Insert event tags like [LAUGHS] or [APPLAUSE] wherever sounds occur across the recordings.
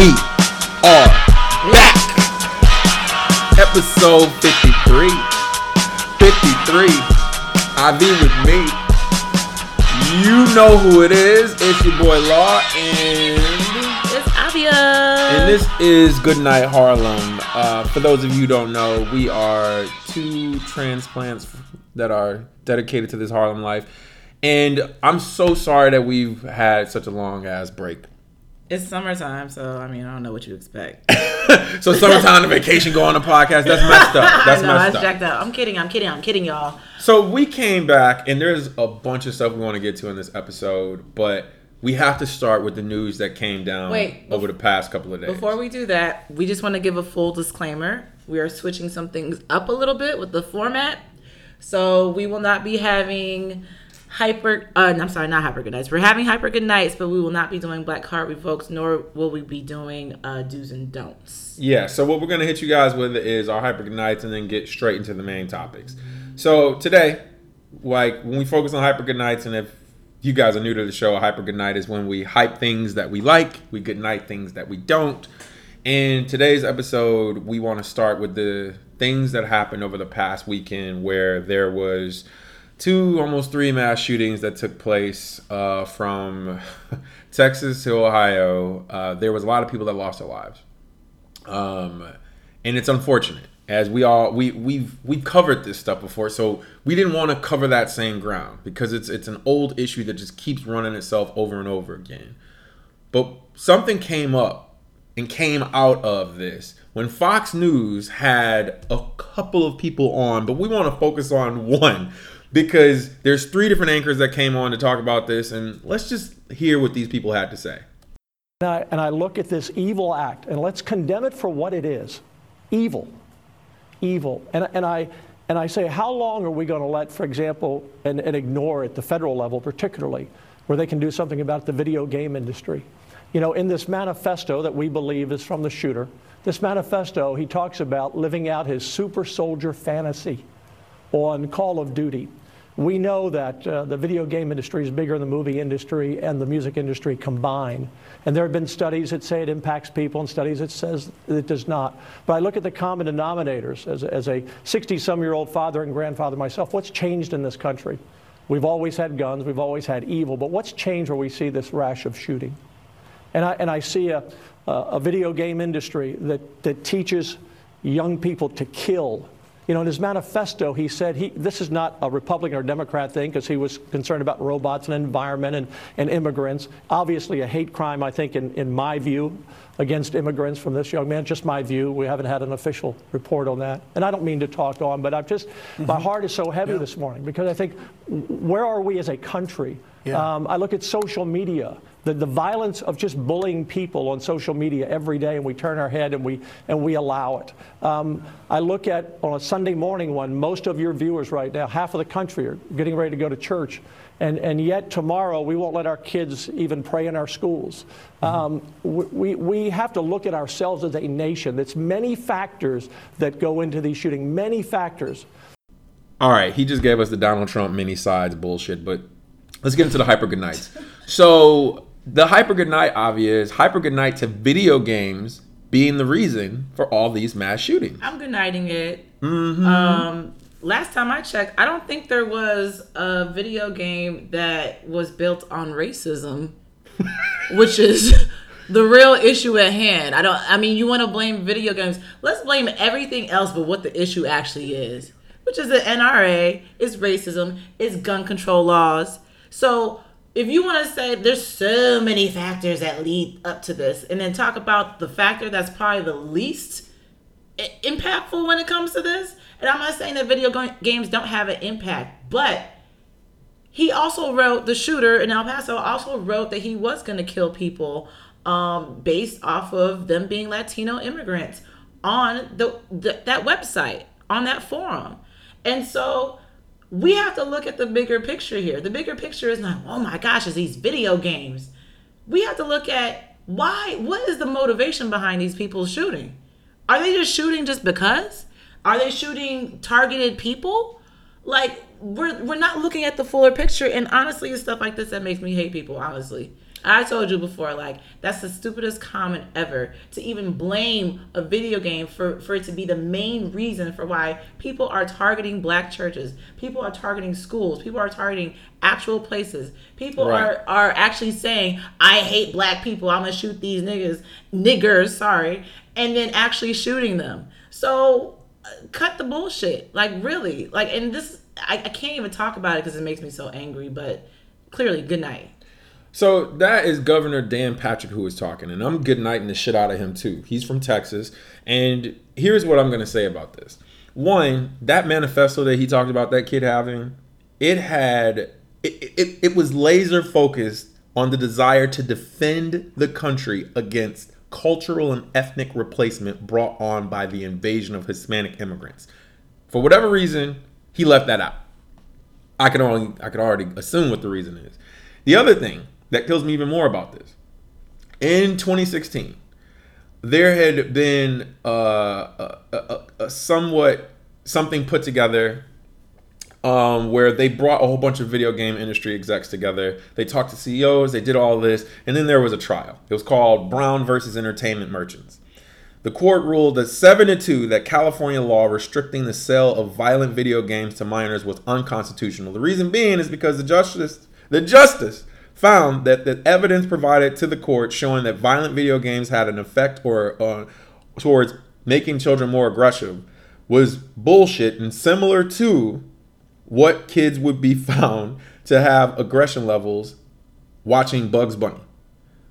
We are back. Episode 53. 53. IV with me. You know who it is. It's your boy Law and It's Avia. and this is Goodnight Harlem. Uh, for those of you who don't know, we are two transplants that are dedicated to this Harlem life. And I'm so sorry that we've had such a long ass break. It's summertime, so I mean, I don't know what you expect. [LAUGHS] So summertime and vacation go on the podcast. That's messed up. [LAUGHS] That's know, messed that's up. jacked up. I'm kidding. I'm kidding. I'm kidding, y'all. So we came back, and there's a bunch of stuff we want to get to in this episode, but we have to start with the news that came down Wait, over the past couple of days. Before we do that, we just want to give a full disclaimer. We are switching some things up a little bit with the format, so we will not be having hyper. Uh, I'm sorry, not hyper good nights. We're having hyper good nights, but we will not be doing Black Card Revokes, nor will we be doing uh, do's and don'ts. Yeah, so what we're gonna hit you guys with is our hyper good nights and then get straight into the main topics. So today, like when we focus on hyper good nights, and if you guys are new to the show, a hyper good night is when we hype things that we like, we good night things that we don't. In today's episode, we want to start with the things that happened over the past weekend where there was two almost three mass shootings that took place uh, from [LAUGHS] Texas to Ohio. Uh, there was a lot of people that lost their lives. Um, and it's unfortunate as we all we we've we've covered this stuff before so we didn't want to cover that same ground because it's it's an old issue that just keeps running itself over and over again. But something came up and came out of this. When Fox News had a couple of people on but we want to focus on [LAUGHS] one because there's three different anchors that came on to talk about this and let's just hear what these people had to say And I, and I look at this evil act, and let's condemn it for what it is evil. Evil. And, and, I, and I say, how long are we going to let, for example, and, and ignore at the federal level, particularly, where they can do something about the video game industry? You know, in this manifesto that we believe is from the shooter, this manifesto, he talks about living out his super soldier fantasy on Call of Duty. We know that uh, the video game industry is bigger than the movie industry and the music industry combined. And there have been studies that say it impacts people and studies that says it does not. But I look at the common denominators as, a- as a 60 some year old father and grandfather myself. What's changed in this country? We've always had guns, we've always had evil, but what's changed where we see this rash of shooting? And I, and I see a a video game industry that, that teaches young people to kill. You know, in his manifesto, he said he, this is not a Republican or Democrat thing because he was concerned about robots and environment and, and immigrants. Obviously, a hate crime, I think, in, in my view, against immigrants from this young man. Just my view. We haven't had an official report on that. And I don't mean to talk on, but I've just, my heart is so heavy this morning because I think, where are we as a country? Um, I look at social media, the, the violence of just bullying people on social media every day, and we turn our head and we, and we allow it. Um, I look at on a Sunday morning when most of your viewers right now, half of the country are getting ready to go to church, and, and yet tomorrow we won't let our kids even pray in our schools. Um, we, we have to look at ourselves as a nation. There's many factors that go into these shootings, many factors. All right, he just gave us the Donald Trump mini sides bullshit, but let's get into the hyper good nights. So the hyper good night obvious hyper good night to video games being the reason for all these mass shootings. I'm good nighting it. Mm-hmm. Um, last time I checked, I don't think there was a video game that was built on racism, [LAUGHS] which is the real issue at hand. I don't. I mean, you want to blame video games? Let's blame everything else, but what the issue actually is, which is the NRA, is racism, is gun control laws. So. If you want to say there's so many factors that lead up to this, and then talk about the factor that's probably the least impactful when it comes to this. And I'm not saying that video games don't have an impact, but he also wrote the shooter in El Paso also wrote that he was going to kill people um, based off of them being Latino immigrants on the, the that website on that forum, and so we have to look at the bigger picture here. The bigger picture is not, oh my gosh, it's these video games. We have to look at why, what is the motivation behind these people shooting? Are they just shooting just because? Are they shooting targeted people? Like we're we're not looking at the fuller picture, and honestly, it's stuff like this that makes me hate people. Honestly, I told you before, like that's the stupidest comment ever to even blame a video game for for it to be the main reason for why people are targeting black churches, people are targeting schools, people are targeting actual places, people Right. are are actually saying I hate black people, I'm gonna shoot these niggas, niggers, sorry, and then actually shooting them. So uh, cut the bullshit, like really, like and this I, I can't even talk about it because it makes me so angry, but clearly, good night. So that is Governor Dan Patrick who is talking, and I'm good nighting the shit out of him too. He's from Texas, and here's what I'm to say about this. One, that manifesto that he talked about that kid having, it had it, it, it was laser focused on the desire to defend the country against cultural and ethnic replacement brought on by the invasion of Hispanic immigrants. For whatever reason, he left that out. I can only I could already assume what the reason is. The other thing that kills me even more about this, in 2016, there had been uh, a, a, a somewhat something put together um, where they brought a whole bunch of video game industry execs together. They talked to CEOs, they did all this, and then there was a trial. It was called Brown versus Entertainment Merchants. The court ruled that 7 to 2 that California law restricting the sale of violent video games to minors was unconstitutional. The reason being is because the justice the justice found that the evidence provided to the court showing that violent video games had an effect or uh, towards making children more aggressive was bullshit and similar to what kids would be [LAUGHS] found to have aggression levels watching Bugs Bunny.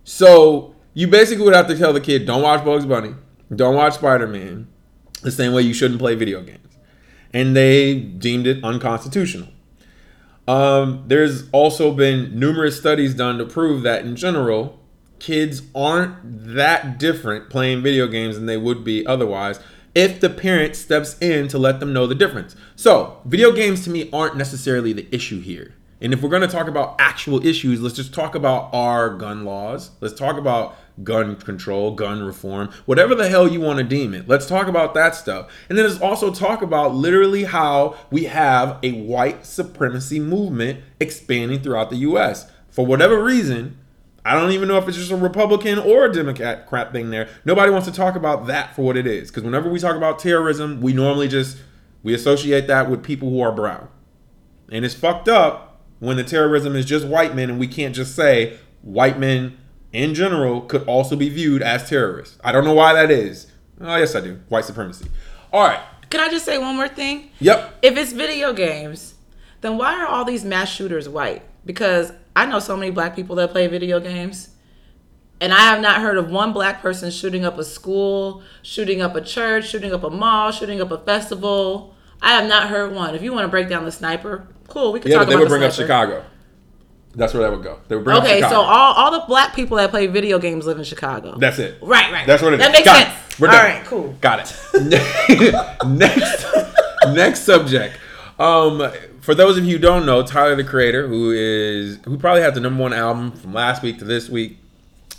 So you basically would have to tell the kid, don't watch Bugs Bunny, don't watch Spider Man, the same way you shouldn't play video games. And they deemed it unconstitutional. Um, there's also been numerous studies done to prove that in general, kids aren't that different playing video games than they would be otherwise if the parent steps in to let them know the difference. So, video games to me aren't necessarily the issue here. And if we're going to talk about actual issues, let's just talk about our gun laws. Let's talk about gun control, gun reform, whatever the hell you want to deem it. Let's talk about that stuff. And then let's also talk about literally how we have a white supremacy movement expanding throughout the US. For whatever reason, I don't even know if it's just a Republican or a Democrat crap thing there. Nobody wants to talk about that for what it is. Because whenever we talk about terrorism, we normally just we associate that with people who are brown. And it's fucked up when the terrorism is just white men and we can't just say white men in general could also be viewed as terrorists. I don't know why that is. Oh, yes, I do. White supremacy. All right. Can I just say one more thing? Yep. If it's video games, then why are all these mass shooters white? Because I know so many black people that play video games. And I have not heard of one black person shooting up a school, shooting up a church, shooting up a mall, shooting up a festival. I have not heard one. If you want to break down the sniper, cool. We can Yeah, talk but they about would the bring up. Chicago. That's where that would go. They would bring Okay, so all, all the black people that play video games live in Chicago. That's it. right, right. That's what it is. That makes Got it. sense. We're All done. right, cool. Got it. [LAUGHS] next, [LAUGHS] next subject. Um, for those of you who don't know, Tyler the Creator, who is who probably had the number one album from last week to this week,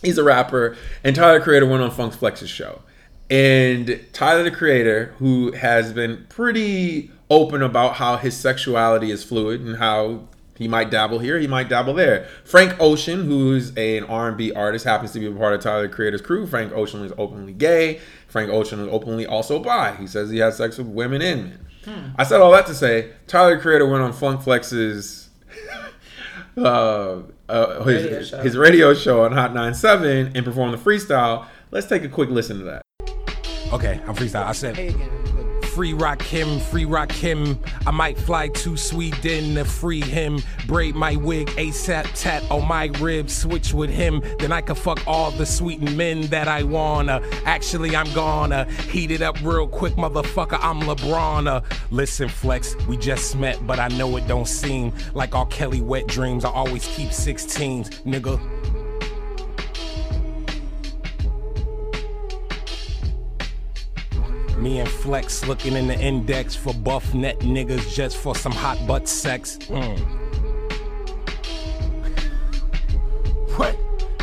he's a rapper, and Tyler the Creator went on Funk Flex's show, and Tyler the Creator, who has been pretty open about how his sexuality is fluid and how he might dabble here, he might dabble there. Frank Ocean, who's a- an R&B artist, happens to be a part of Tyler the Creator's crew. Frank Ocean is openly gay. Frank Ocean is openly also bi. He says he has sex with women and men. I said all that to say Tyler the Creator went on Funk Flex's [LAUGHS] uh, uh, his, Radio show. his radio show on Hot 97 and performed the freestyle. Let's take a quick listen to that. Okay, I'm freestyle. I said, free Rakim, free Rakim. I might fly to Sweden to free him. Braid my wig, ASAP tat on my ribs, switch with him. Then I can fuck all the sweet men that I wanna. Actually, I'm gonna heat it up real quick, motherfucker. I'm LeBron. Uh, listen, Flex, we just met, but I know it don't seem like all Kelly wet dreams. I always keep 16s, nigga. Me and Flex looking in the index for buff net niggas just for some hot butt sex. Mm. [LAUGHS] What?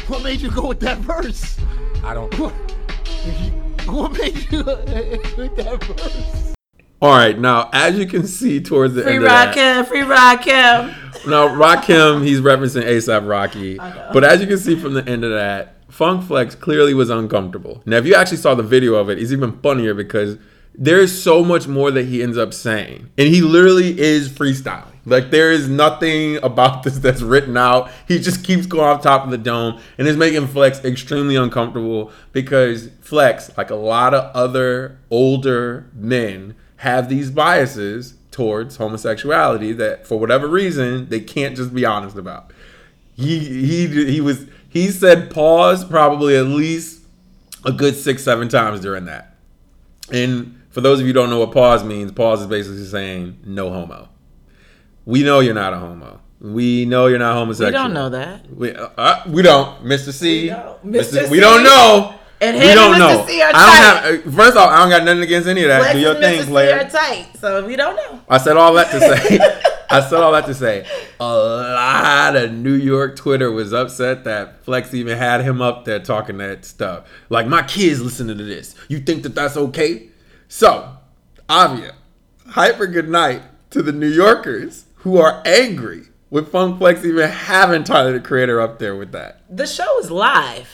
What made you go with that verse? I don't. What, [LAUGHS] what made you [LAUGHS] with that verse? All right, now as you can see towards the Free end of Rod that, Kim, free Rakim. now Rakim, he's referencing ASAP Rocky. But as you can see from the end of that, Funk Flex clearly was uncomfortable. Now, if you actually saw the video of it, it's even funnier because there's so much more that he ends up saying. And he literally is freestyling. Like there is nothing about [LAUGHS] this that's written out. He just keeps going off top of the dome and is making Flex extremely uncomfortable because Flex, like a lot of other older men, have these biases towards homosexuality that for whatever reason they can't just be honest about. He he he was he said pause probably at least a good six seven times during that. And for those of you who don't know what pause means, pause is basically saying no homo. We know you're not a homo. We know you're not homosexual. We don't know that. We, uh, uh, we don't, Mr. C. We don't. Mr. Mr. We don't know. And we don't and know. C are I don't have. uh, First off, I don't got nothing against any of that. Flex Do your and thing, Mr. C player. are tight, so we don't know. I said all that to say. [LAUGHS] I said all that to say. A lot of New York Twitter was upset that Flex even had him up there talking that stuff. Like my kids listening to this. You think that that's okay? So, Avia, hyper good night to the New Yorkers who are angry with Funk Flex even having Tyler the Creator up there with that. The show is live.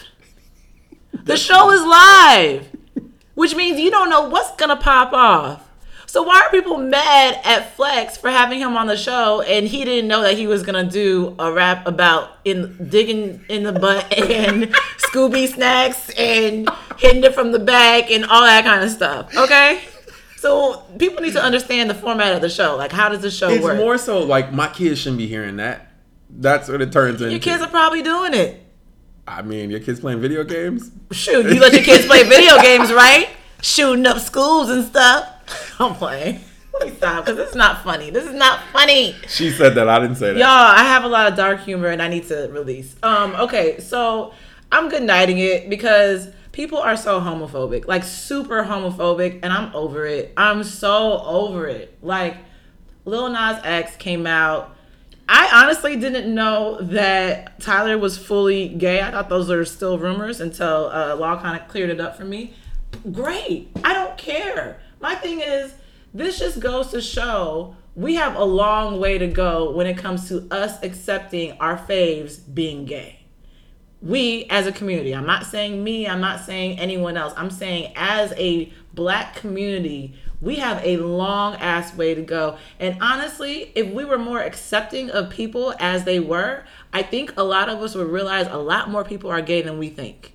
The show is live, which means you don't know what's gonna pop off. So why are people mad at Flex for having him on the show and he didn't know that he was gonna do a rap about in digging in the butt [LAUGHS] and Scooby snacks and hitting it from the back and all that kind of stuff? Okay. So people need to understand the format of the show. Like, how does the show It's work? more so like my kids shouldn't be hearing that. That's what it turns into. Your kids are probably doing it. I mean, your kids playing video games? Shoot, you let your kids play video [LAUGHS] games, right? Shooting up schools and stuff. [LAUGHS] I'm playing. Stop, because this is not funny. This is not funny. She said that. I didn't say that. Y'all, I have a lot of dark humor and I need to release. Um, okay, so I'm good nighting it because people are so homophobic, like super homophobic, and I'm over it. I'm so over it. Like, Lil Nas X came out. I honestly didn't know that Tyler was fully gay. I thought those were still rumors until uh, Law kind of cleared it up for me. Great. I don't care. My thing is, this just goes to show we have a long way to go when it comes to us accepting our faves being gay. We as a community i'm not saying me i'm not saying anyone else. I'm saying as a black community we have a long ass way to go. And honestly if we were more accepting of people as they were i think a lot of us would realize a lot more people are gay than we think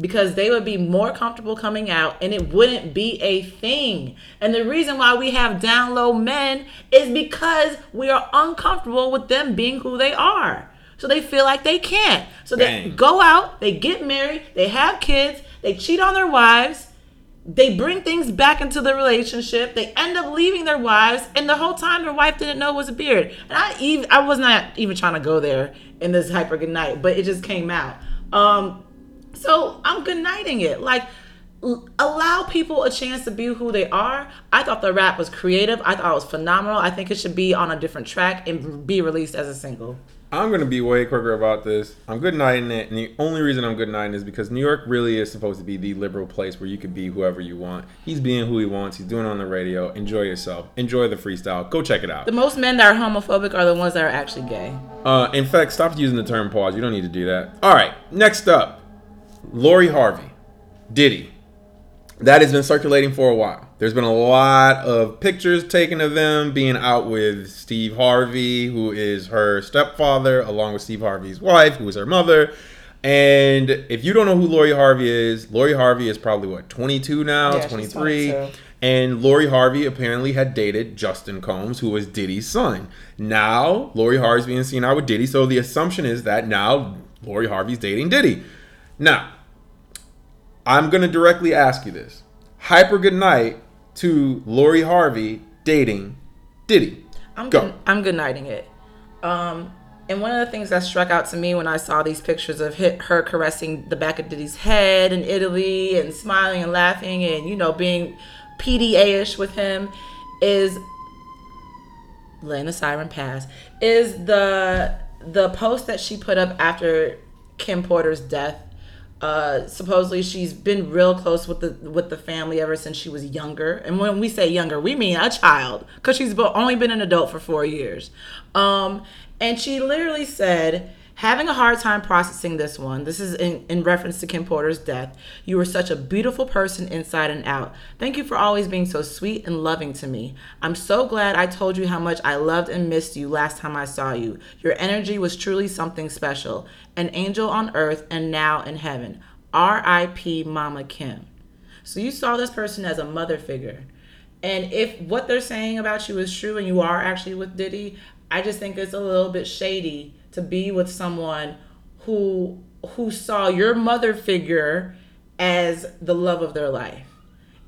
because they would be more comfortable coming out and it wouldn't be a thing. And the reason why we have down low men is because we are uncomfortable with them being who they are. So they feel like they can't. So they Dang. go out, they get married, they have kids, they cheat on their wives, they bring things back into the relationship, they end up leaving their wives, and the whole time their wife didn't know it was a beard. And I even I was not even trying to go there in this hyper good night, but it just came out. Um so I'm good nighting it. Like, allow people a chance to be who they are. I thought the rap was creative. I thought it was phenomenal. I think it should be on a different track and be released as a single. I'm gonna be way quicker about this. I'm good nighting it, and the only reason I'm good nighting is because New York really is supposed to be the liberal place where you can be whoever you want. He's being who he wants. He's doing it on the radio. Enjoy yourself. Enjoy the freestyle. Go check it out. The most men that are homophobic are the ones that are actually gay. Uh, in fact, stop using the term pause. You don't need to do that. All right, next up, Lori Harvey, Diddy. That has been circulating for a while. There's been a lot of pictures taken of them being out with Steve Harvey, who is her stepfather, along with Steve Harvey's wife, who is her mother. And if you don't know who Lori Harvey is, Lori Harvey is probably what 22 now, Yeah, 23. And Lori Harvey apparently had dated Justin Combs, who was Diddy's son. Now, Lori Harvey's being seen out with Diddy, so the assumption is that now Lori Harvey's dating Diddy. Now, I'm going to directly ask you this. Hyper good night to Lori Harvey dating Diddy. I'm Go. good, I'm good nighting it. Um, and one of the things that struck out to me when I saw these pictures of hit, her caressing the back of Diddy's head in Italy and smiling and laughing and you know being PDA-ish with him is letting the siren pass is the the post that she put up after Kim Porter's death Uh, supposedly she's been real close with the with the family ever since she was younger. And when we say younger, we mean a child because she's only been an adult for four years. Um, and she literally said, having a hard time processing this one. This is in, in reference to Kim Porter's death. You were such a beautiful person inside and out. Thank you for always being so sweet and loving to me. I'm so glad I told you how much I loved and missed you last time I saw you. Your energy was truly something special. An angel on earth and now in heaven. R.I.P. Mama Kim. So you saw this person as a mother figure. And if what they're saying about you is true and you are actually with Diddy, I just think it's a little bit shady to be with someone who who saw your mother figure as the love of their life.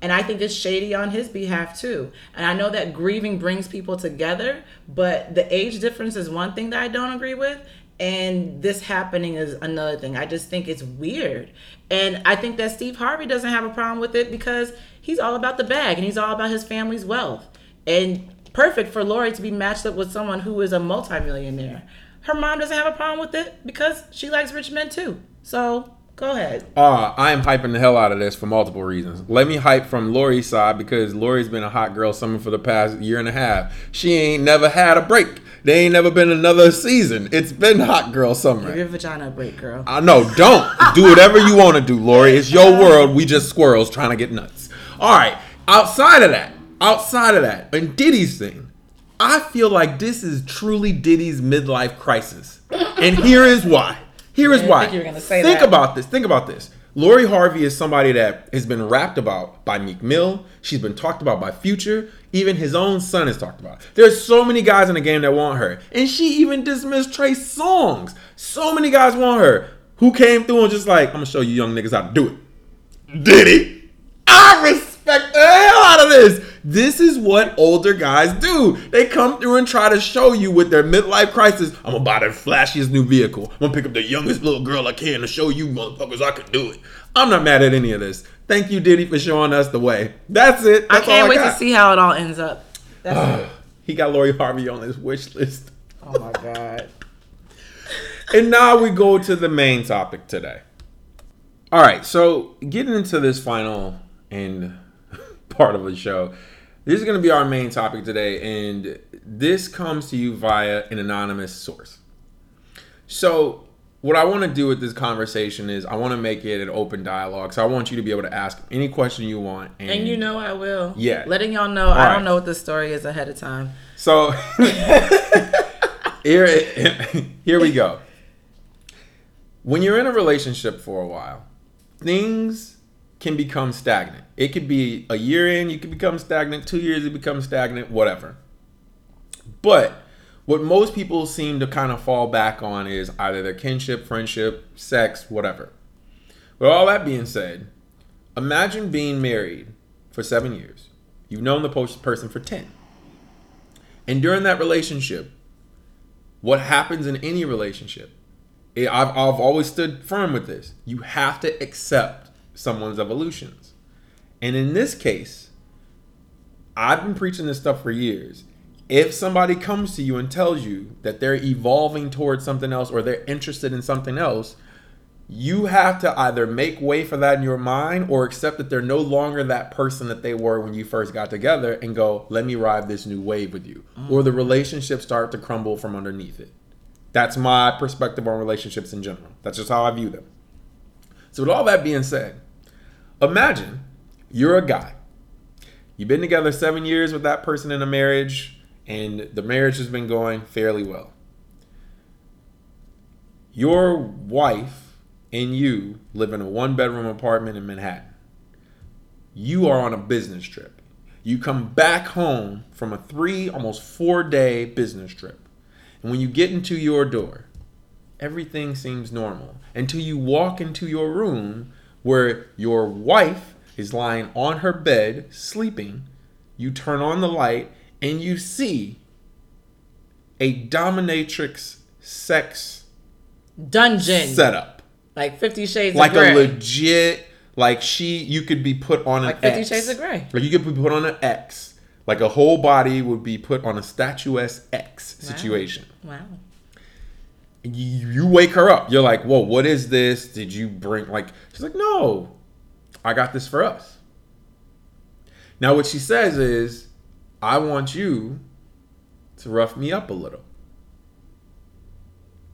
And I think it's shady on his behalf too. And I know that grieving brings people together, but the age difference is one thing that I don't agree with. And this happening is another thing. I just think it's weird. And I think that Steve Harvey doesn't have a problem with it because he's all about the bag and he's all about his family's wealth. And perfect for Lori to be matched up with someone who is a multimillionaire. Her mom doesn't have a problem with it because she likes rich men too. So go ahead. Uh, I am hyping the hell out of this for multiple reasons. Let me hype from Lori's side because Lori's been a hot girl summer for the past year and a half. She ain't never had a break. There ain't never been another season. It's been hot girl summer. Give your vagina a break, girl. I know. Don't [LAUGHS] do whatever you want to do, Lori. It's your world. We just squirrels trying to get nuts. All right. Outside of that, outside of that, and Diddy's thing, I feel like this is truly Diddy's midlife crisis, and here is why. Here is I why. think you were gonna say Think about this. Think about this. Lori Harvey is somebody that has been rapped about by Meek Mill. She's been talked about by Future. Even his own son is talked about. There's so many guys in the game that want her. And she even dismissed Trey Songz. So many guys want her. Who came through and just like, I'm gonna show you young niggas how to do it. Diddy. I respect the hell out of this. This is what older guys do. They come through and try to show you with their midlife crisis. I'm gonna buy the flashiest new vehicle. I'm gonna pick up the youngest little girl I can to show you motherfuckers I can do it. I'm not mad at any of this. Thank you, Diddy, for showing us the way. That's it. I That's all can't wait got. to see how it all ends up. That's ah, it. He got Lori Harvey on his wish list. Oh my god. [LAUGHS] And now we go to the main topic today. All right, so getting into this final and [LAUGHS] part of the show, this is going to be our main topic today, and this comes to you via an anonymous source. So, what I want to do with this conversation is I want to make it an open dialogue. So, I want you to be able to ask any question you want, And you know I will. Yeah. Letting y'all know I right. don't know what the story is ahead of time. So [LAUGHS] here, here we go. When you're in a relationship for a while, things can become stagnant. It could be a year in, you could become stagnant. Two years, you become stagnant. Whatever. But what most people seem to kind of fall back on is either their kinship, friendship, sex, whatever. With all that being said, imagine being married for seven years. You've known the person for 10. And during that relationship, what happens in any relationship, I've, I've always stood firm with this. You have to accept someone's evolutions. And in this case, I've been preaching this stuff for years. If somebody comes to you and tells you that they're evolving towards something else or they're interested in something else, you have to either make way for that in your mind or accept that they're no longer that person that they were when you first got together and go, let me ride this new wave with you. Or the relationship start to crumble from underneath it. That's my perspective on relationships in general. That's just how I view them. So, with all that being said, imagine you're a guy. You've been together seven years with that person in a marriage, and the marriage has been going fairly well. Your wife and you live in a one bedroom apartment in Manhattan. You are on a business trip. You come back home from a three, almost four day business trip. And when you get into your door, everything seems normal until you walk into your room where your wife is lying on her bed sleeping. You turn on the light and you see a dominatrix sex Dungeon. setup. Like Fifty Shades Like a legit, like she, you could be put on an Like Fifty X. Shades of Grey. Like you could be put on an X. Like a whole body would be put on a statuesque X situation. Wow. you, you wake her up. You're like, whoa, what is this? Did you bring like? She's like, no, I got this for us. Now what she says is, I want you to rough me up a little.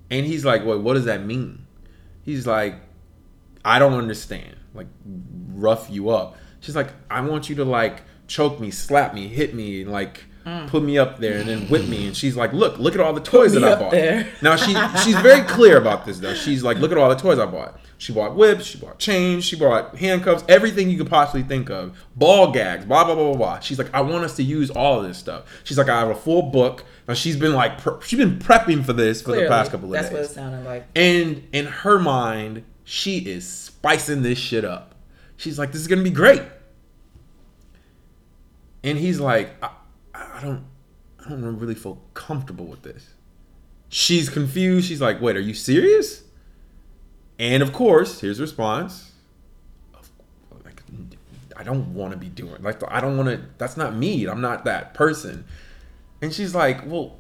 And he's like, wait, what does that mean? He's like, I don't understand. Like, rough you up. She's like, I want you to like choke me, slap me, hit me, and like put me up there and then whip me. And she's like, look, look at all the toys that I bought. there. Now she she's very clear about this though. She's like, look at all the toys I bought. She bought whips, she bought chains, she bought handcuffs, everything you could possibly think of, ball gags, blah blah blah blah blah. She's like, I want us to use all of this stuff. She's like, I have a full book. Now she's been like, pre- she's been prepping for this for the past couple of days. that's what it sounded like. And in her mind, she is spicing this shit up. She's like, this is gonna be great. And he's like, I, don't, I don't really feel comfortable with this. She's confused. She's like, wait, are you serious? And of course, here's response. Like, I don't want to be doing like I don't want to. That's not me. I'm not that person. And she's like, well,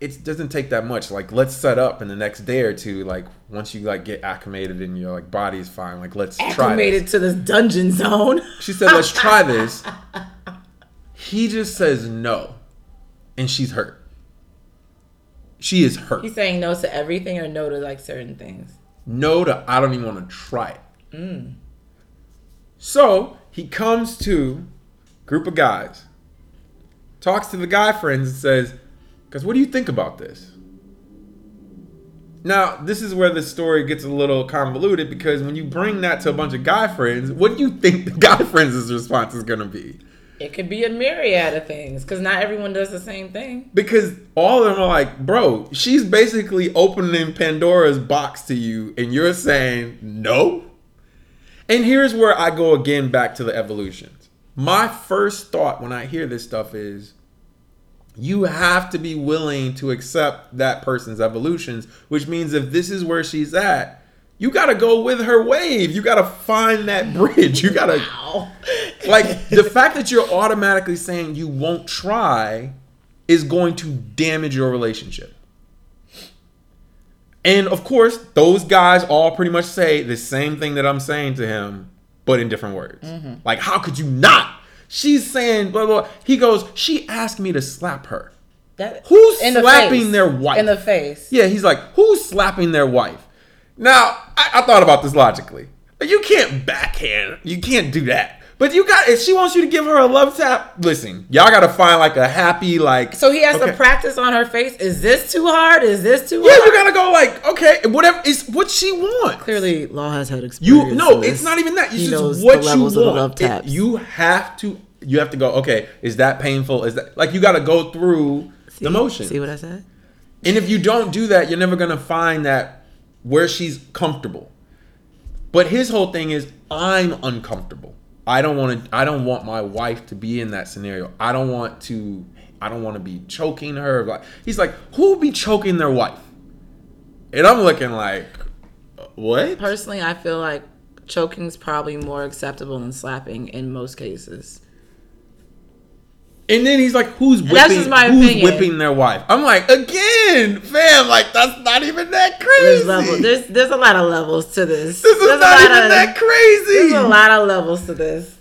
it doesn't take that much. Like, let's set up in the next day or two. Like, once you like get acclimated and your like body is fine. Like, let's try Acclimated to this dungeon zone. She said, let's try this. [LAUGHS] He just says no, and she's hurt. She is hurt. He's saying no to everything or no to like certain things. no to I don't even want to try it. Mm. So he comes to group of guys, talks to the guy friends, and says, "Cause what do you think about this?" Now this is where the story gets a little convoluted because when you bring that to a bunch of guy friends, what do you think the [LAUGHS] guy friends' response is gonna be? It could be a myriad of things because not everyone does the same thing. Because all of them are like, bro, she's basically opening Pandora's box to you, and you're saying no. And here's where I go again back to the evolutions. My first thought when I hear this stuff is you have to be willing to accept that person's evolutions, which means if this is where she's at, you got to go with her wave. You got to find that bridge. You got to Ow. like the fact that you're automatically saying you won't try is going to damage your relationship. And of course, those guys all pretty much say the same thing that I'm saying to him, but in different words. Mm-hmm. Like, how could you not? She's saying blah blah. He goes, she asked me to slap her. That, Who's the slapping face. their wife? In the face. Yeah, he's like, who's slapping their wife? Now, I, I thought about this logically. You can't backhand. You can't do that. But you got if she wants you to give her a love tap, listen, y'all gotta find like a happy like So he has okay. to practice on her face. Is this too hard? Is this too Yeah, hard? you gotta go like, okay, whatever it's what she wants. Clearly, Law has had experience. You no, it's this. not even that. It's He just knows what the you want. of the love It- you have to you have to go, okay, is that painful? Is that like you gotta go through the motion. See what I said? And if you don't do that, you're never gonna find that where she's comfortable. But his whole thing is, I'm uncomfortable. I don't want to. I don't want my wife to be in that scenario. I don't want to. I don't want to be choking her. Like he's like, who would be choking their wife? And I'm looking like, what? Personally, I feel like choking's probably more acceptable than slapping in most cases. And then he's like, "Who's whipping? that's just my who's opinion. whipping their wife?" I'm like, "Again, fam, like that's not even that crazy. There's level. There's there's a lot of levels to this. this is there's not a even lot of, that crazy. There's a lot of levels to this.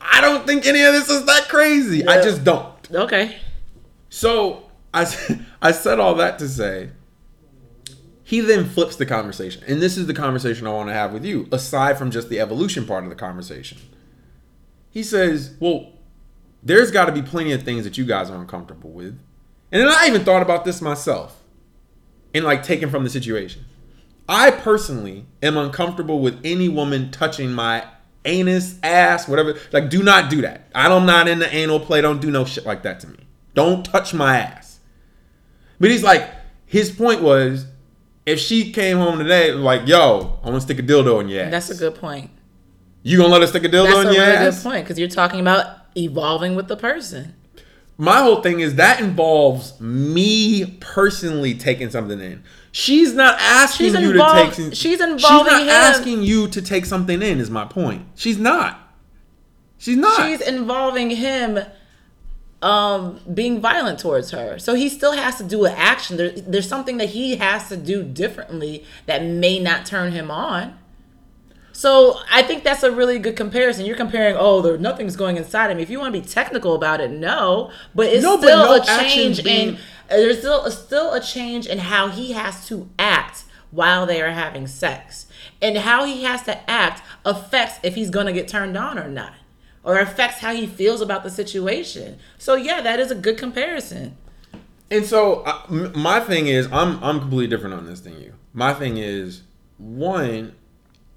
I don't think any of this is that crazy. I just don't." Okay. So I [LAUGHS] I said all that to say. He then flips the conversation, and this is the conversation I want to have with you. Aside from just the evolution part of the conversation, he says, "Well, there's got to be plenty of things that you guys are uncomfortable with," and then I even thought about this myself, and like taken from the situation. I personally am uncomfortable with any woman touching my anus, ass, whatever. Like, do not do that. I'm not in the anal play. Don't do no shit like that to me. Don't touch my ass. But he's like, his point was, if she came home today, like, yo, I want to stick a dildo in your ass. That's a good point. You gonna let us stick a dildo That's a in really your good point because you're talking about evolving with the person. My whole thing is that involves me personally taking something in. She's not asking She's you involved- to take. she's involving. She's involving not him. asking you to take something in. Is my point. She's not. She's not. She's involving him um being violent towards her. So he still has to do an action. There, there's something that he has to do differently that may not turn him on. So I think that's a really good comparison. You're comparing, oh, there nothing's going inside of me. If you want to be technical about it, no, but it's No, but still no a change being- in there's still uh, still a change in how he has to act while they are having sex, and how he has to act affects if he's gonna get turned on or not, or affects how he feels about the situation. So yeah, that is a good comparison. And so I- m- my thing is, I'm I'm completely different on this than you. My thing is, one,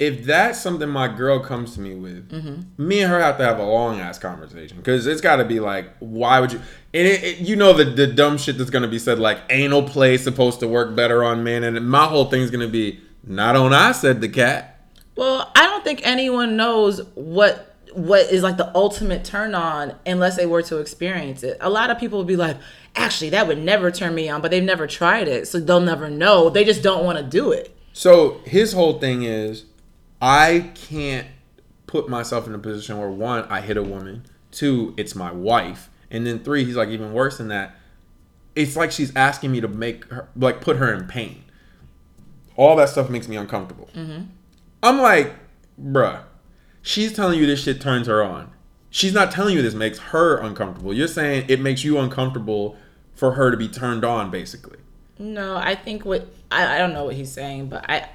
if that's something my girl comes to me with, mm-hmm. me and her have to have a long ass conversation because it's got to be like, why would you? And it, it, you know the the dumb shit that's gonna be said like anal play is supposed to work better on men, and my whole thing's gonna be not on I said the cat. Well, I don't think anyone knows what what is like the ultimate turn on unless they were to experience it. A lot of people would be like, actually, that would never turn me on, but they've never tried it, so they'll never know. They just don't want to do it. So his whole thing is, I can't put myself in a position where one, I hit a woman, two, it's my wife, and then three, he's like even worse than that. It's like she's asking me to make her like put her in pain. All that stuff makes me uncomfortable. Mm-hmm. I'm like, bruh, she's telling you this shit turns her on. She's not telling you this makes her uncomfortable. You're saying it makes you uncomfortable for her to be turned on, basically. No, I think what I, I don't know what he's saying, but I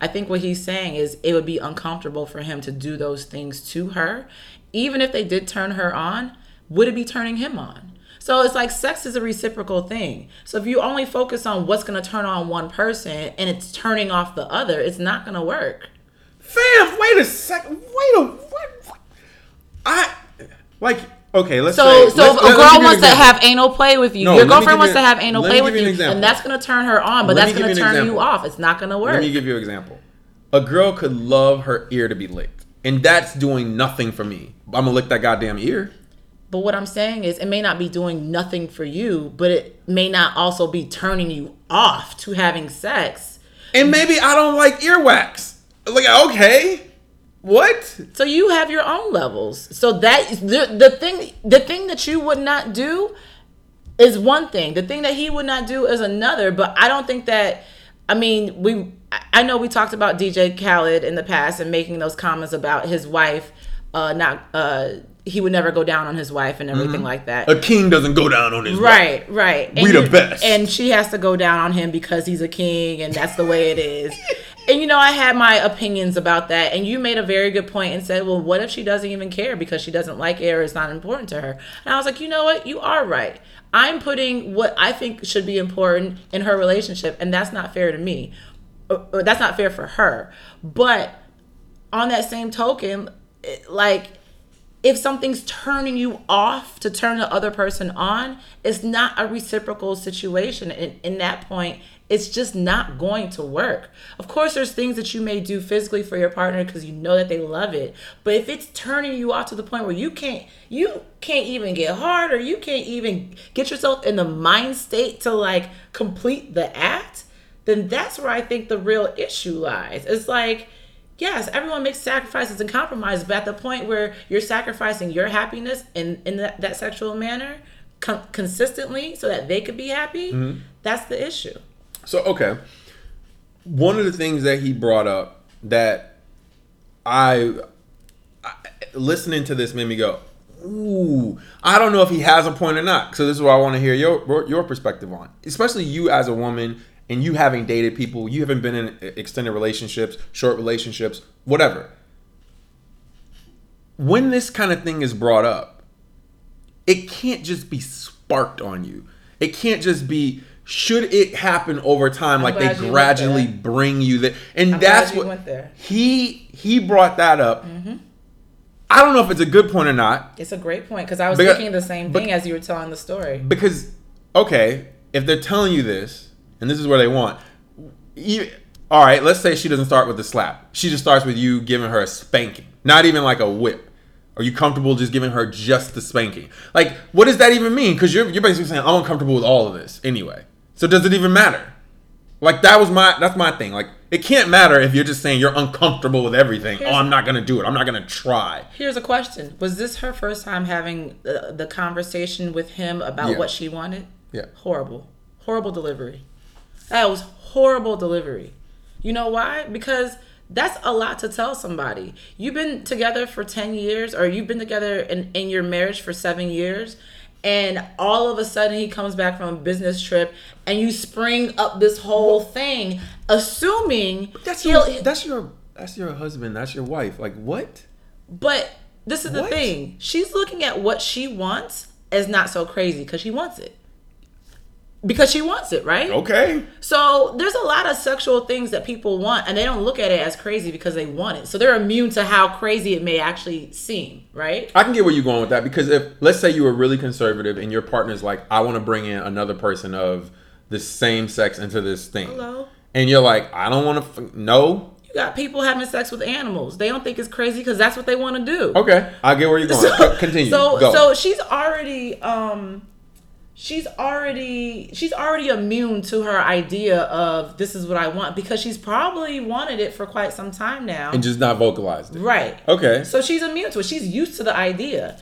I think what he's saying is it would be uncomfortable for him to do those things to her, even if they did turn her on. Would it be turning him on? So it's like sex is a reciprocal thing. So if you only focus on what's going to turn on one person and it's turning off the other, it's not going to work. Fam, wait a second. Wait a what? I like okay. Let's So, say, so let's- if a let- let me girl wants to have anal play with you, No, your girlfriend wants to have anal play with you an and that's going to turn her on, but Let that's going to turn you off. It's not going to work. Let me give you an example. A girl could love her ear to be licked, and that's doing nothing for me. I'm gonna lick that goddamn ear. But what I'm saying is, it may not be doing nothing for you, but it may not also be turning you off to having sex. And maybe I don't like earwax. Like okay, what? So you have your own levels. So that the the thing the thing that you would not do is one thing. The thing that he would not do is another. But I don't think that. I mean, we. I- know we talked about DJ Khaled in the past and making those comments about his wife. Uh, not. Uh, he would never go down on his wife and everything mm-hmm. like that. A king doesn't go down on his wife. Right, right. We the best. And she has to go down on him because he's a king and that's the way it is. [LAUGHS] and you know, I had my opinions about that. And you made a very good point and said, well, what if she doesn't even care because she doesn't like it or it's not important to her? And I was like, you know what? You are right. I'm putting what I think should be important in her relationship, and that's not fair to me. Or, or that's not fair for her. But on that same token, it- like if something's turning you off to turn the other person on, it's not a reciprocal situation. And in that point, it's just not going to work. Of course, there's things that you may do physically for your partner because you know that they love it. But if it's turning you off to the point where you can't, you can't even get hard, or you can't even get yourself in the mind state to like complete the act, then that's where I think the real issue lies. It's like yes, everyone makes sacrifices and compromises, but at the point where you're sacrificing your happiness in, in that, that sexual manner con- consistently so that they could be happy, mm-hmm. that's the issue. So okay, one of the things that he brought up that I, I listening to this made me go, ooh, I don't know if he has a point or not. So this is what I want to hear your your perspective on, especially you as a woman and you having dated people, you haven't been in uh, extended relationships, short relationships, whatever. When this kind of thing is brought up, it can't just be sparked on you. It can't just be. Should it happen over time, like they gradually bring you there, and I'm that's what he he brought that up. Mm-hmm. I don't know if it's a good point or not It's a great point because I was Because- thinking the same but- thing as you were telling the story. because okay, if they're telling you this and this is where they want, you, all right. Let's say she doesn't start with the slap. She just starts with you giving her a spanking, not even like a whip. Are you comfortable just giving her just the spanking? Like, what does that even mean? Because you're you're basically saying I'm uncomfortable with all of this anyway. So does it even matter? Like that was my that's my thing. Like It can't matter if you're just saying you're uncomfortable with everything. Here's- oh, I'm not gonna do it. I'm not gonna try. Here's a question: Was this her first time having the, the conversation with him about Yeah. what she wanted? Yeah. Horrible, horrible delivery. That was horrible delivery. You know why? Because that's a lot to tell somebody. You've been together for 10 years, or you've been together in, in your marriage for seven years, and all of a sudden he comes back from a business trip and you spring up this whole thing, assuming That's your, that's your that's your husband. That's your wife. Like what? But this is the thing. She's looking at what she wants as not so crazy because she wants it. Because she wants it, right? Okay. So there's a lot of sexual things that people want and they don't look at it as crazy because they want it. So they're immune to how crazy it may actually seem, right? I can get where you're going with that because if let's say you were really conservative and your partner's like, I want to bring in another person of the same sex into this thing, Hello? and you're like, I don't want to. F- no. You got people having sex with animals. They don't think it's crazy because that's what they want to do. Okay, I get where you're going. [LAUGHS] so, Continue. So Go. so she's already um she's already she's already immune to her idea of this is what I want because she's probably wanted it for quite some time now. and just not vocalized it. right. Okay. So she's immune to it. She's used to the idea.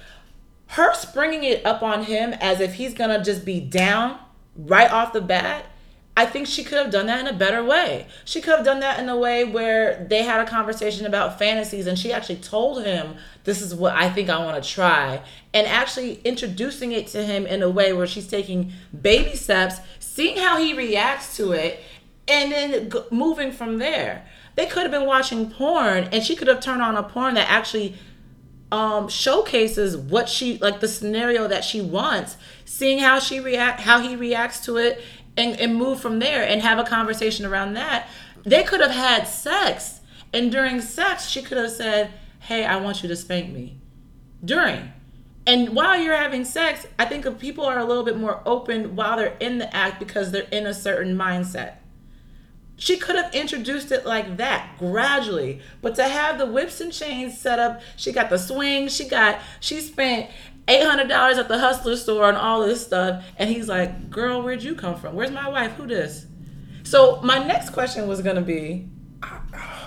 Her springing it up on him as if he's gonna just be down right off the bat. I think she could have done that in a better way. She could have done that in a way where they had a conversation about fantasies and she actually told him, This is what I think I want to try. And actually introducing it to him in a way where she's taking baby steps, seeing how he reacts to it, and then g- moving from there. They could have been watching porn and she could have turned on a porn that actually um showcases what she like the scenario that she wants seeing how she react how he reacts to it and, and move from there and have a conversation around that they could have had sex. And during sex she could have said hey i want you to spank me. During. And while you're having sex i think people are a little bit more open while they're in the act because they're in a certain mindset. She could have introduced it like that gradually. But to have the whips and chains set up she got the swing she got she spent $800 at the hustler store and all this stuff and he's like girl where'd you come from where's my wife who this so my next question was gonna be oh,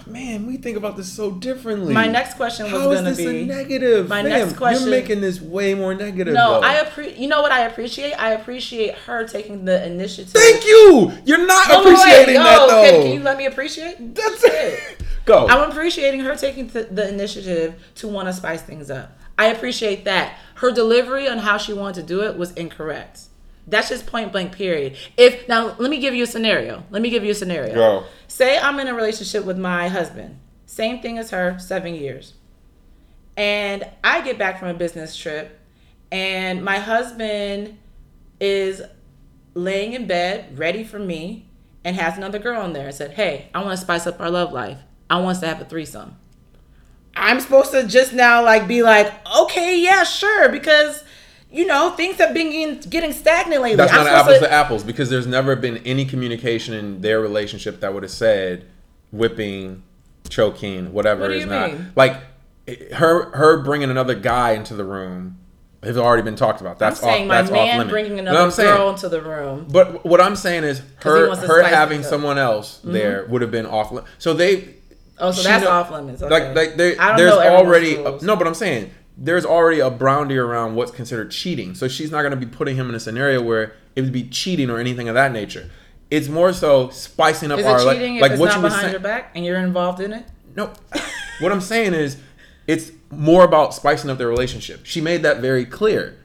Man, we think about this so differently. my next question was How is gonna this be a negative? my Ma'am, next question- You're making this way more negative. no though. i appreciate you know what i appreciate i appreciate her taking the initiative Thank you. You're not appreciating that Oh, though. can, can you let me appreciate That's it. Go. I'm appreciating her taking th- the initiative to want to spice things up. I appreciate that. Her delivery on how she wanted to do it was incorrect. That's just point blank, period. If now, let me give you a scenario. Let me give you a scenario. Go. Say I'm in a relationship with my husband, same thing as her, seven years, and I get back from a business trip, and my husband is laying in bed ready for me and has another girl in there and said, Hey, I want to spice up our love life. I want us to have a threesome. I'm supposed to just now like be like, okay, yeah, sure, because you know things have been getting, getting stagnant lately. That's I'm not apples to- to apples because there's never been any communication in their relationship that would have said whipping, choking, whatever What is not mean? like her her bringing another guy into the room has already been talked about. I'm That's saying off, my that's man bringing another I'm saying? girl into the room. But what I'm saying is her her having someone else mm-hmm. there would have been off. So they Oh, so she that's know- off limits. Okay. Like like there, I don't there's know already rules. no, but I'm saying there's already a boundary around what's considered cheating. So she's not going to be putting him in a scenario where it would be cheating or anything of that nature. It's more so spicing up Is our it like, like it's what not you were behind saying. your back and you're involved in it? No, what I'm saying is, it's more about spicing up their relationship. She made that very clear.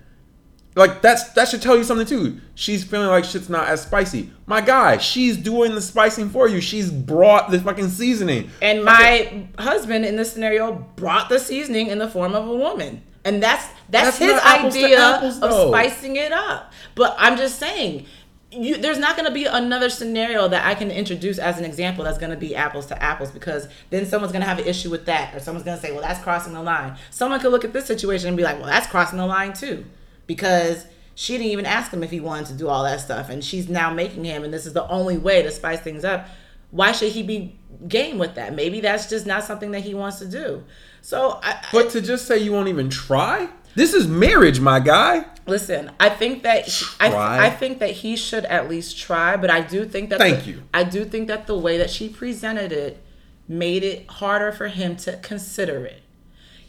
Like that's that should tell you something too. She's feeling like shit's not as spicy. My guy, she's doing the spicing for you. She's brought the fucking seasoning. And my husband in this scenario brought the seasoning in the form of a woman. And that's that's, That's his not apples to idea apples, of spicing it up. But I'm just saying, you, there's not going to be another scenario that I can introduce as an example that's going to be apples to apples because then someone's going to have an issue with that or someone's going to say, well, that's crossing the line. Someone could look at this situation and be like, well, that's crossing the line too because she didn't even ask him if he wanted to do all that stuff and she's now making him and this is the only way to spice things up why should he be game with that maybe that's just not something that he wants to do so I, But to just say you won't even try, this is marriage, my guy. Listen, I think that I, Try? I think that he should at least try, but I do think that Thank the- you. I do think that the way that she presented it made it harder for him to consider it.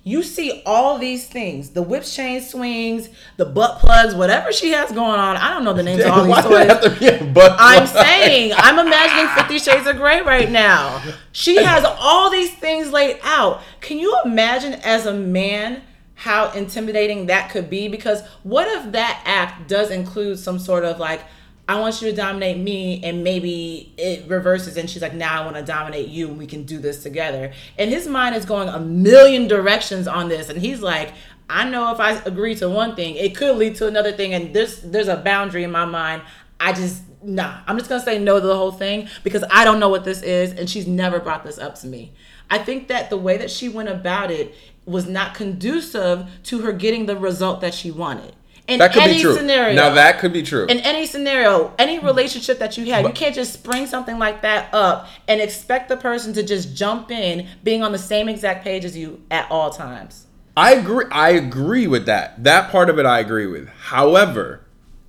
You see all these things, the whip chain swings, the butt plugs, whatever she has going on. I don't know the names of all these Why did it toys. have to be a butt I'm plug? saying, I'm imagining Fifty Shades of Grey right now. She has all these things laid out. Can you imagine as a man how intimidating that could be? Because what if that act does include some sort of like, I want you to dominate me, and maybe it reverses, and she's like, now I want to dominate you, and we can do this together. And his mind is going a million directions on this, and he's like, I know if I agree to one thing, it could lead to another thing, and there's there's a boundary in my mind. I just nah. I'm just gonna say no to the whole thing because I don't know what this is, and she's never brought this up to me. I think that the way that she went about it was not conducive to her getting the result that she wanted. In That could any be true. scenario, Now that could be true. in any scenario, any relationship that you have, you can't just spring something like that up and expect the person to just jump in, being on the same exact page as you at all times. I agree. I agree with that. That part of it, I agree with. However,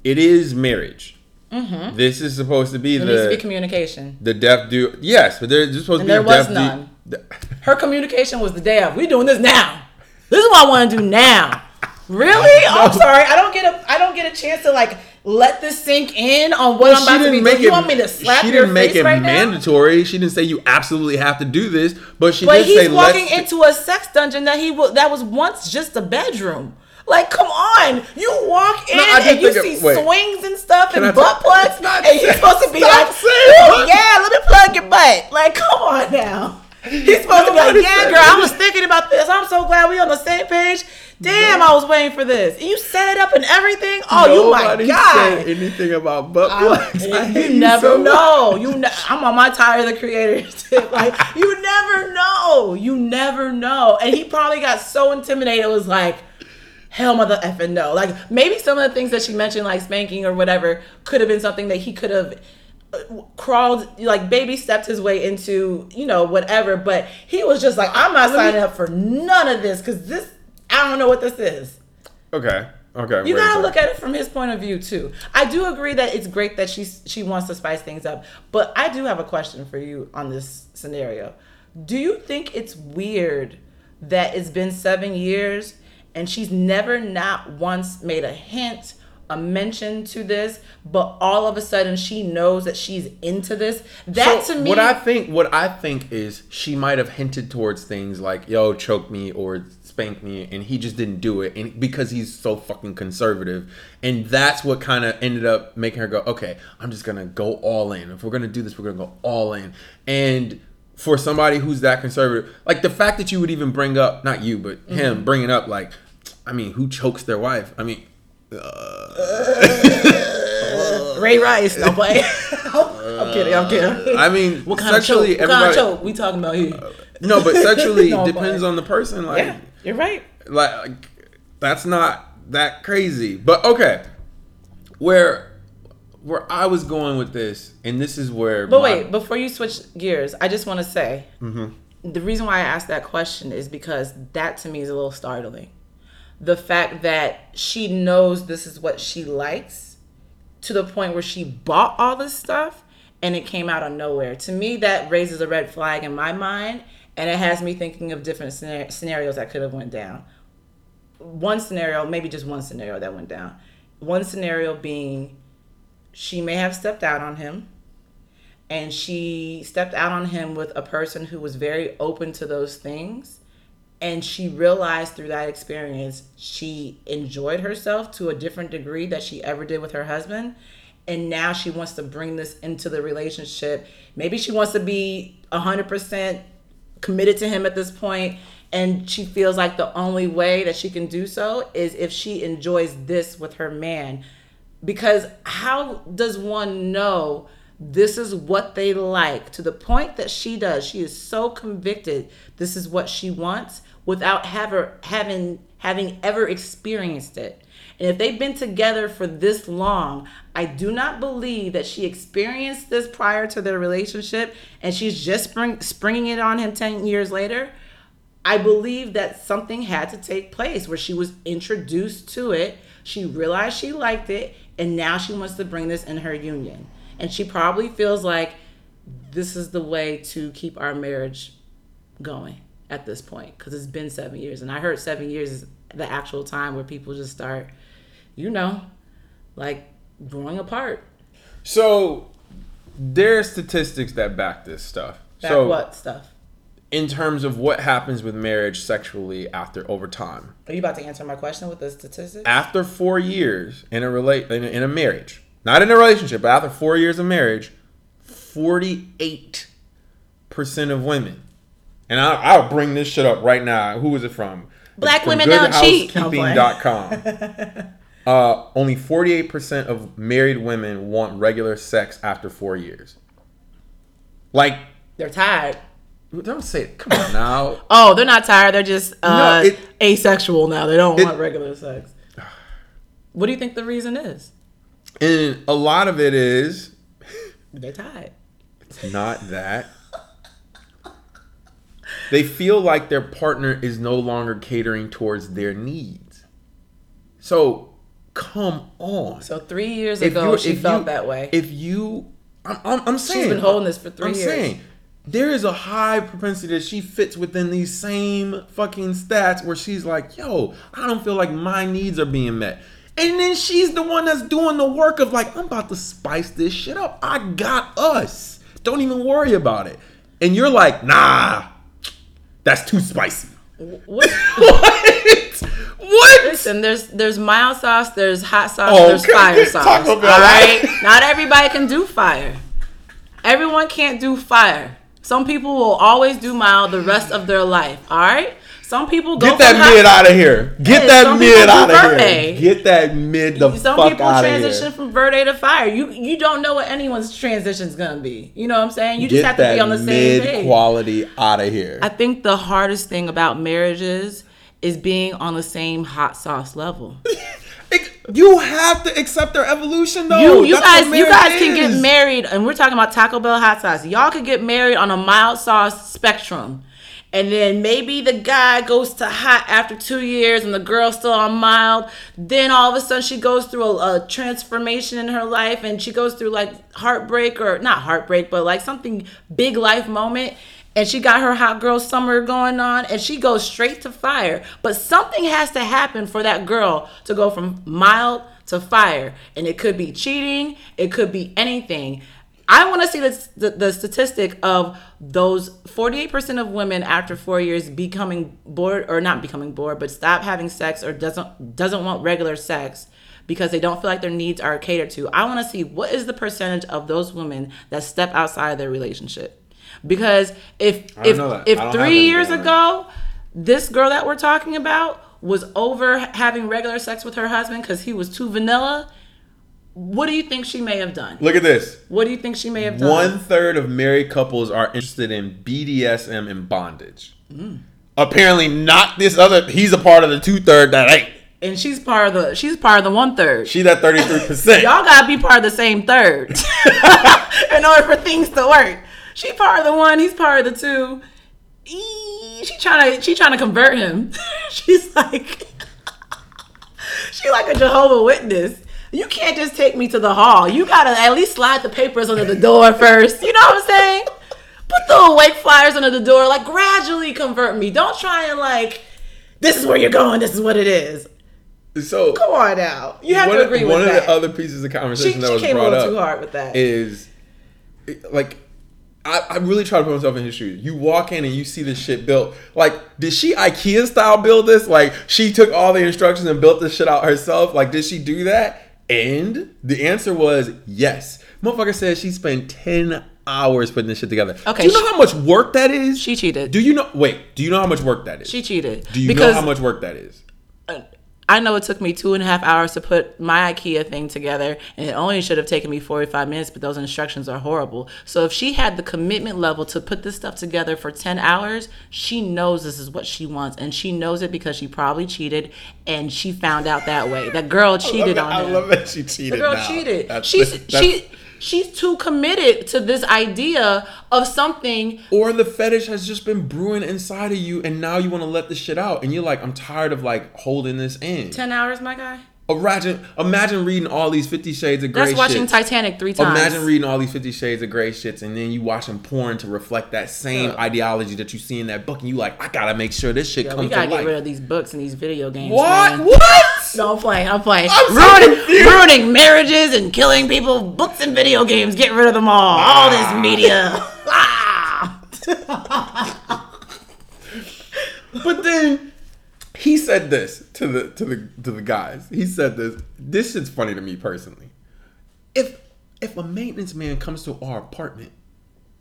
it is marriage. This is supposed to be Mm-hmm. There needs to be the communication. the deaf do. Yes, but there's supposed And to be there a was deaf none. du- Her communication was the day of. We doing this now. This is what I want to do now. Really? [LAUGHS] I'm sorry. I don't get a. I don't get a chance to like let this sink in on what I'm about to be doing. You want me to slap she didn't make it right now? mandatory. She didn't say you absolutely have to do this, but she But did he's say walking into a sex dungeon that he wa- that was once just a bedroom. Like, come on! You walk in No, and you see it- swings and stuff Can and I butt plugs, not and you're supposed to be like, "Yeah, let me plug your butt." Like, come on now. [LAUGHS] He's supposed to be like, "Yeah, girl, I was thinking about this. I'm so glad we on the same page." Damn, I was waiting for this. And you set it up and everything. Oh, you my Nobody god! said anything about butt plugs. I hate you never so much. know. You, ne- I'm on my Tyler the Creator. [LAUGHS] Like you never know. You never know. And he probably got so intimidated. It was like, hell, mother effing no. Like maybe some of the things that she mentioned, like spanking or whatever, could have been something that he could have uh, crawled like baby stepped his way into you know whatever but he was just like i'm not signing up for none of this because this i don't know what this is Okay. Okay. you gotta look at it from his point of view too. I do agree that it's great that she she wants to spice things up, but I do have a question for you on this scenario. Do you think it's weird that it's been seven years and she's never not once made a hint, a mention to this, but all of a sudden she knows that she's into this? That So to me, what I think, what I think is she might have hinted towards things like "yo, choke me" or "spank me," and he just didn't do it, and because he's so fucking conservative, and that's what kind of ended up making her go, "Okay, I'm just gonna go all in. If we're gonna do this, we're gonna go all in." And for somebody who's that conservative, like the fact that you would even bring up, not you, but Mm-hmm. him bringing up, like, I mean, who chokes their wife? I mean, [LAUGHS] Ray Rice, don't play. [LAUGHS] I'm kidding. I'm kidding. I mean, what kind of choke? What kind of choke we talking about here? No, but sexually [LAUGHS] No, depends but- on the person. Like, Yeah, you're right. like that's not that crazy. But okay, where where I was going with this, and this is where. But my- wait, before you switch gears, I just want to say Mm-hmm. the reason why I asked that question is because that to me is a little startling. The fact that she knows this is what she likes to the point where she bought all this stuff and it came out of nowhere. To me, that raises a red flag in my mind and it has me thinking of different scenar- scenarios that could have went down. One scenario, maybe just one scenario that went down. One scenario being she may have stepped out on him and she stepped out on him with a person who was very open to those things and she realized through that experience she enjoyed herself to a different degree that she ever did with her husband and now she wants to bring this into the relationship maybe she wants to be 100% committed to him at this point and she feels like the only way that she can do so is if she enjoys this with her man. Because how does one know this is what they like? To the point that she does. She is so convicted this is what she wants without ever having having ever experienced it and if they've been together for this long i do not believe that she experienced this prior to their relationship and she's just spring, springing it on him 10 years later I believe that something had to take place where she was introduced to it. She realized she liked it, and now she wants to bring this in her union. And she probably feels like this is the way to keep our marriage going at this point because it's been seven years. And I heard seven years is the actual time where people just start, you know, like growing apart. So there are statistics that back this stuff. Back so what stuff? in terms of what happens with marriage sexually after over time. Are you about to answer my question with the statistics? After four years in a relate in a, in a marriage, not in a relationship, but after four years of marriage, forty eight percent of women, and I, I'll bring this shit up right now. Who is it from? Black From women don't cheat. No, I'm playing. GoodHousekeeping.com. uh, only forty eight percent of married women want regular sex after four years. Like, They're tired. don't say it. Come on now. [LAUGHS] Oh, they're not tired. They're just uh, No, it- asexual now. They don't It- want regular sex. What do you think the reason is? And a lot of it is They're tired. It's not that. They feel like their partner is no longer catering towards their needs. So, come on. So three years If ago, she felt you- that way. If you, I'm, I'm, I'm saying, she's been holding this for three I'm years. saying there is a high propensity that she fits within these same fucking stats where she's like, yo, I don't feel like my needs are being met. And then she's the one that's doing the work of like, I'm about to spice this shit up. I got us. Don't even worry about it. And you're like, nah, that's too spicy. What? [LAUGHS] what? What? Listen, there's there's mild sauce, there's hot sauce, Oh, there's fire sauce. Bell, right, not everybody can do fire. Everyone can't do fire. Some people will always do mild the rest of their life. All right. Some people go Get that mid out of here. Get that some mid out of here. Get that mid the Some fuck people out of transition from verde to fire. You you don't know what anyone's transition's gonna be. You know what I'm saying? You Get just have to be on the same mid page. quality out of here. I think the hardest thing about marriages is being on the same hot sauce level. [LAUGHS] You have to accept their evolution, though. you you guys you guys can get married and we're talking about Taco Bell hot sauce. Y'all could get married on a mild sauce spectrum. And then maybe the guy goes to hot after two years and the girl's still on mild. Then all of a sudden she goes through a, a transformation in her life and she goes through like heartbreak or not heartbreak, but like something big life moment. And she got her hot girl summer going on and she goes straight to fire. But something has to happen for that girl to go from mild to fire. And it could be cheating, it could be anything. I want to see the, the, the statistic of those 48% of women after four years becoming bored or not becoming bored, but stop having sex or doesn't doesn't want regular sex because they don't feel like their needs are catered to. I want to see what is the percentage of those women that step outside of their relationship. Because if if if I don't have three years ago, this girl that we're talking about was over having regular sex with her husband because he was too vanilla. What do you think she may have done? Look at this. What do you think she may have done? One third of married couples are interested in BDSM and bondage. Mm. Apparently, not this other. He's a part of the two third that ain't. and she's part of the she's part of the one third. She that thirty three percent. [LAUGHS] Y'all gotta be part of the same third [LAUGHS] [LAUGHS] in order for things to work. She part of the one, he's part of the two. Eee, She trying to she trying to convert him. [LAUGHS] She's like [LAUGHS] she like a Jehovah Witness. You can't just take me to the hall. You gotta at least slide the papers under the door first. You know what I'm saying? Put the awake flyers under the door. Like gradually convert me. Don't try and like this is where you're going. This is what it is. So Come on now. You have one, to agree one with of that. One of the other pieces of she, conversation that she was came a brought little up too hard with that. is like I, I really try to put myself in his shoes. You walk in and you see this shit built. Like, did she IKEA style build this? Like, she took all the instructions and built this shit out herself. Like, did she do that? And the answer was yes. Motherfucker said she spent ten hours putting this shit together. Okay, Do you know she- how much work that is? She cheated. Do you know? Wait. Do you know how much work that is? she cheated. do you because know how much work that is? Uh, I know it took me two and a half hours to put my IKEA thing together, and it only should have taken me 45 minutes, but those instructions are horrible. So if she had the commitment level to put this stuff together for 10 hours, she knows this is what she wants, and she knows it because she probably cheated, and she found out that way. That girl cheated on him. I love that she cheated. The girl now. cheated. That's- She's that's- she she's too committed to this idea of something Or the fetish has just been brewing inside of you, and now you want to let this shit out, and you're like, I'm tired of like holding this in. 10 hours, my guy. Imagine, imagine reading all these Fifty Shades of Grey. That's watching shits. Titanic three times. Imagine reading all these Fifty Shades of Grey shits, and then you watching porn to reflect that same Yeah. ideology that you see in that book, and you like, I gotta make sure this shit Yo, comes we gotta to get life. rid of these books and these video games. what? man. What? No, I'm playing. I'm playing. I'm ruining, confused. ruining marriages and killing people. Books and video games. Get rid of them all. All this media. [LAUGHS] Ah. But then he said this to the to the to the guys. He said this. This shit's funny to me personally. If if a maintenance man comes to our apartment,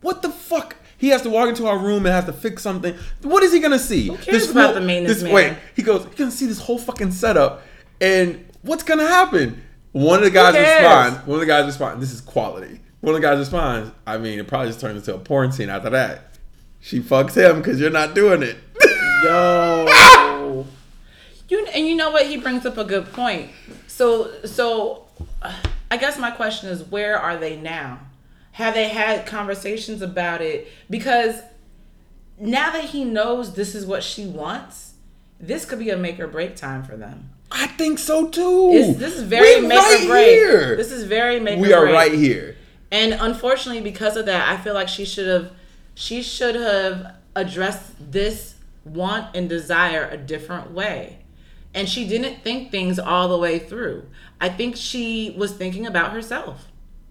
what the fuck? He has to walk into our room and has to fix something. What is he gonna see? Who cares about the maintenance man? Wait, he goes. He's gonna see this whole fucking setup, and what's gonna happen? One of the guys responds. One of the guys responds. This is quality. One of the guys responds. I mean, it probably just turns into a porn scene after that. She fucks him because you're not doing it. [LAUGHS] Yo. You and you know what? He brings up a good point. So so, uh, I guess my question is, where are they now? Have they had conversations about it? Because now that he knows this is what she wants, this could be a make or break time for them. I think so too. It's, this is very We make right or break. Here. This is very make we are break. right here. And unfortunately, because of that, I feel like she should have she should have addressed this want and desire a different way. And she didn't think things all the way through. I think she was thinking about herself,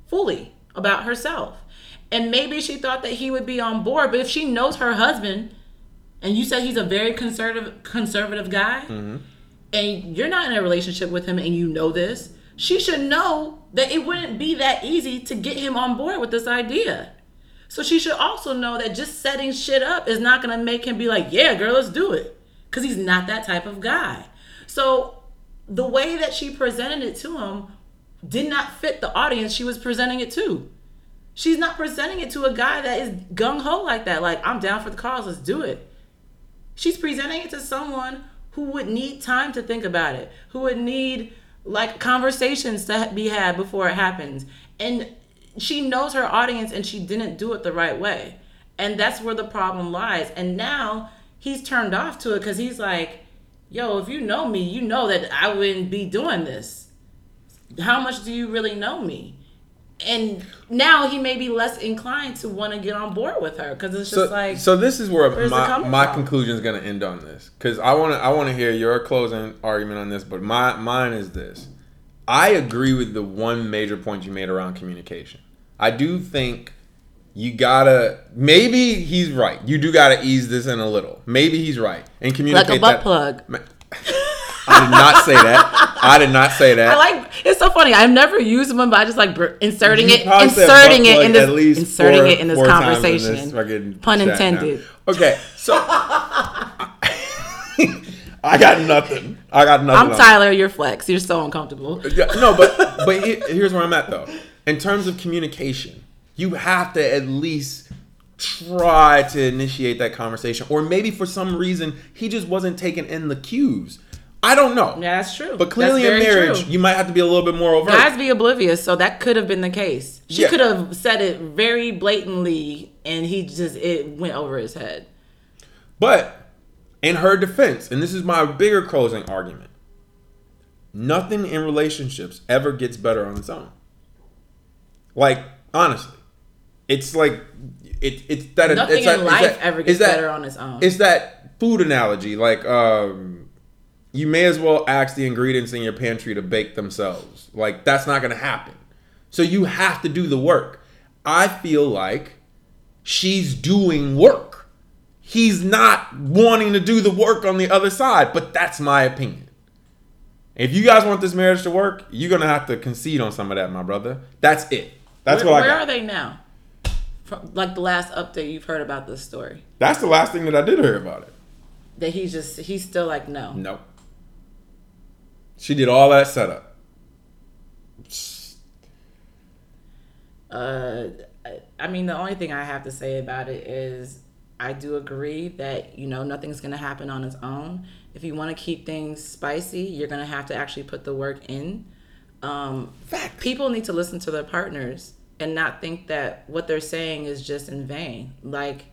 fully about herself. And maybe she thought that he would be on board, but if she knows her husband, and you said he's a very conservative conservative guy, mm-hmm. and you're not in a relationship with him and you know this, she should know that it wouldn't be that easy to get him on board with this idea. So she should also know that just setting shit up is not going to make him be like, "Yeah, girl, let's do it." Cuz he's not that type of guy. So the way that she presented it to him did not fit the audience she was presenting it to. She's not presenting it to a guy that is gung ho like that. Like, I'm down for the cause, let's do it. She's presenting it to someone who would need time to think about it, who would need like conversations to be had before it happens. And she knows her audience and she didn't do it the right way. And that's where the problem lies. And now he's turned off to it because he's like, yo, if you know me, you know that I wouldn't be doing this. How much do you really know me? And now he may be less inclined to want to get on board with her because it's just So, like, so this is where my, my conclusion is going to end on this because I want to I want to hear your closing argument on this, but my mine is this: I agree with the one major point you made around communication. I do think you gotta maybe he's right. You do gotta ease this in a little. Maybe he's right and communicate like a butt that- plug. I did not say that. I did not say that. [LAUGHS] I like it's so funny. I've never used one, but I just like br- inserting You it, inserting it in this, inserting four- it in this times in conversation. this Pun chat now. intended. Okay, so [LAUGHS] I got nothing. I got nothing. I'm Tyler. You're Flex. You're so uncomfortable. Yeah, no, but but here's where I'm at though. In terms of communication, you have to at least try to initiate that conversation, or maybe for some reason he just wasn't taking in the cues. I don't know. Yeah, that's true. But clearly in marriage, true. you might have to be a little bit more overt. guys be oblivious, so that could have been the case. She Yeah. could have said it very blatantly, and he just it went over his head. But in her defense, and this is my bigger closing argument, nothing in relationships ever gets better on its own. Like honestly, it's like it, it's that Nothing it's in it's life that- ever gets that- better on its own. It's that food analogy, like um, you may as well ask the ingredients in your pantry to bake themselves. Like that's not gonna happen. So you have to do the work. I feel like she's doing work. He's not wanting to do the work on the other side, but that's my opinion. If you guys want this marriage to work, you're gonna have to concede on some of that, my brother. That's it. That's where, what I where got. are they now? From, like the last update you've heard about this story, That's the last thing that I did hear about it. that he's just he's still like no. Nope. She did all that setup. Uh, I- I mean, the only thing I have to say about it is I do agree that you know nothing's gonna happen on its own. If you want to keep things spicy, you're gonna have to actually put the work in. Um, Fact. people need to listen to their partners and not think that what they're saying is just in vain. Like,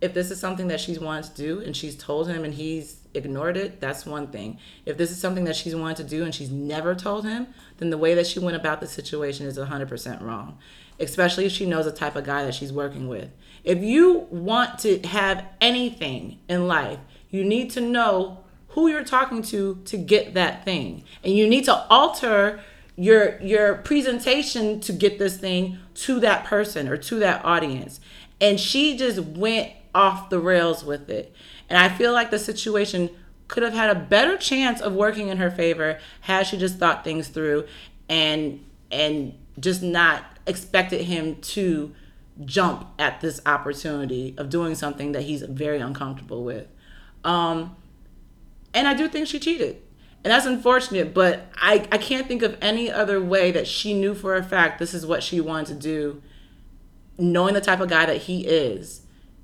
if this is something that she's wanted to do and she's told him and he's ignored it, that's one thing. If this is something that she's wanted to do and she's never told him, then the way that she went about the situation is 100% wrong, especially if she knows the type of guy that she's working with. If you want to have anything in life, you need to know who you're talking to to get that thing. And you need to alter your your presentation to get this thing to that person or to that audience. And she just went off the rails with it. And I feel like the situation could have had a better chance of working in her favor had she just thought things through and and just not expected him to jump at this opportunity of doing something that he's very uncomfortable with. Um, and I do think she cheated. And that's unfortunate, but I, I can't think of any other way that she knew for a fact this is what she wanted to do, knowing the type of guy that he is.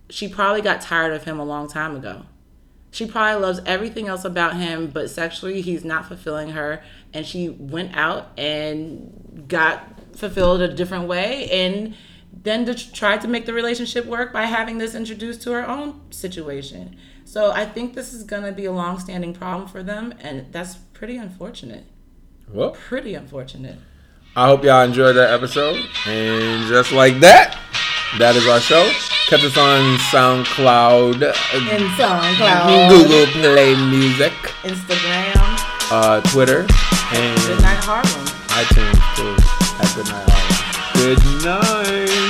She probably got tired of him a long time ago. She probably loves everything else about him, but sexually he's not fulfilling her. And she went out and got fulfilled a different way and then to try to make the relationship work by having this introduced to her own situation. So I think this is going to be a long-standing problem for them, and that's pretty unfortunate. Well, Pretty unfortunate. I hope y'all enjoyed that episode. And just like that, that is our show. Catch us on SoundCloud, In SoundCloud, Google Play Music, Instagram, uh, Twitter, and Good Night Harlem. iTunes too. At Good Night Harlem. Good night.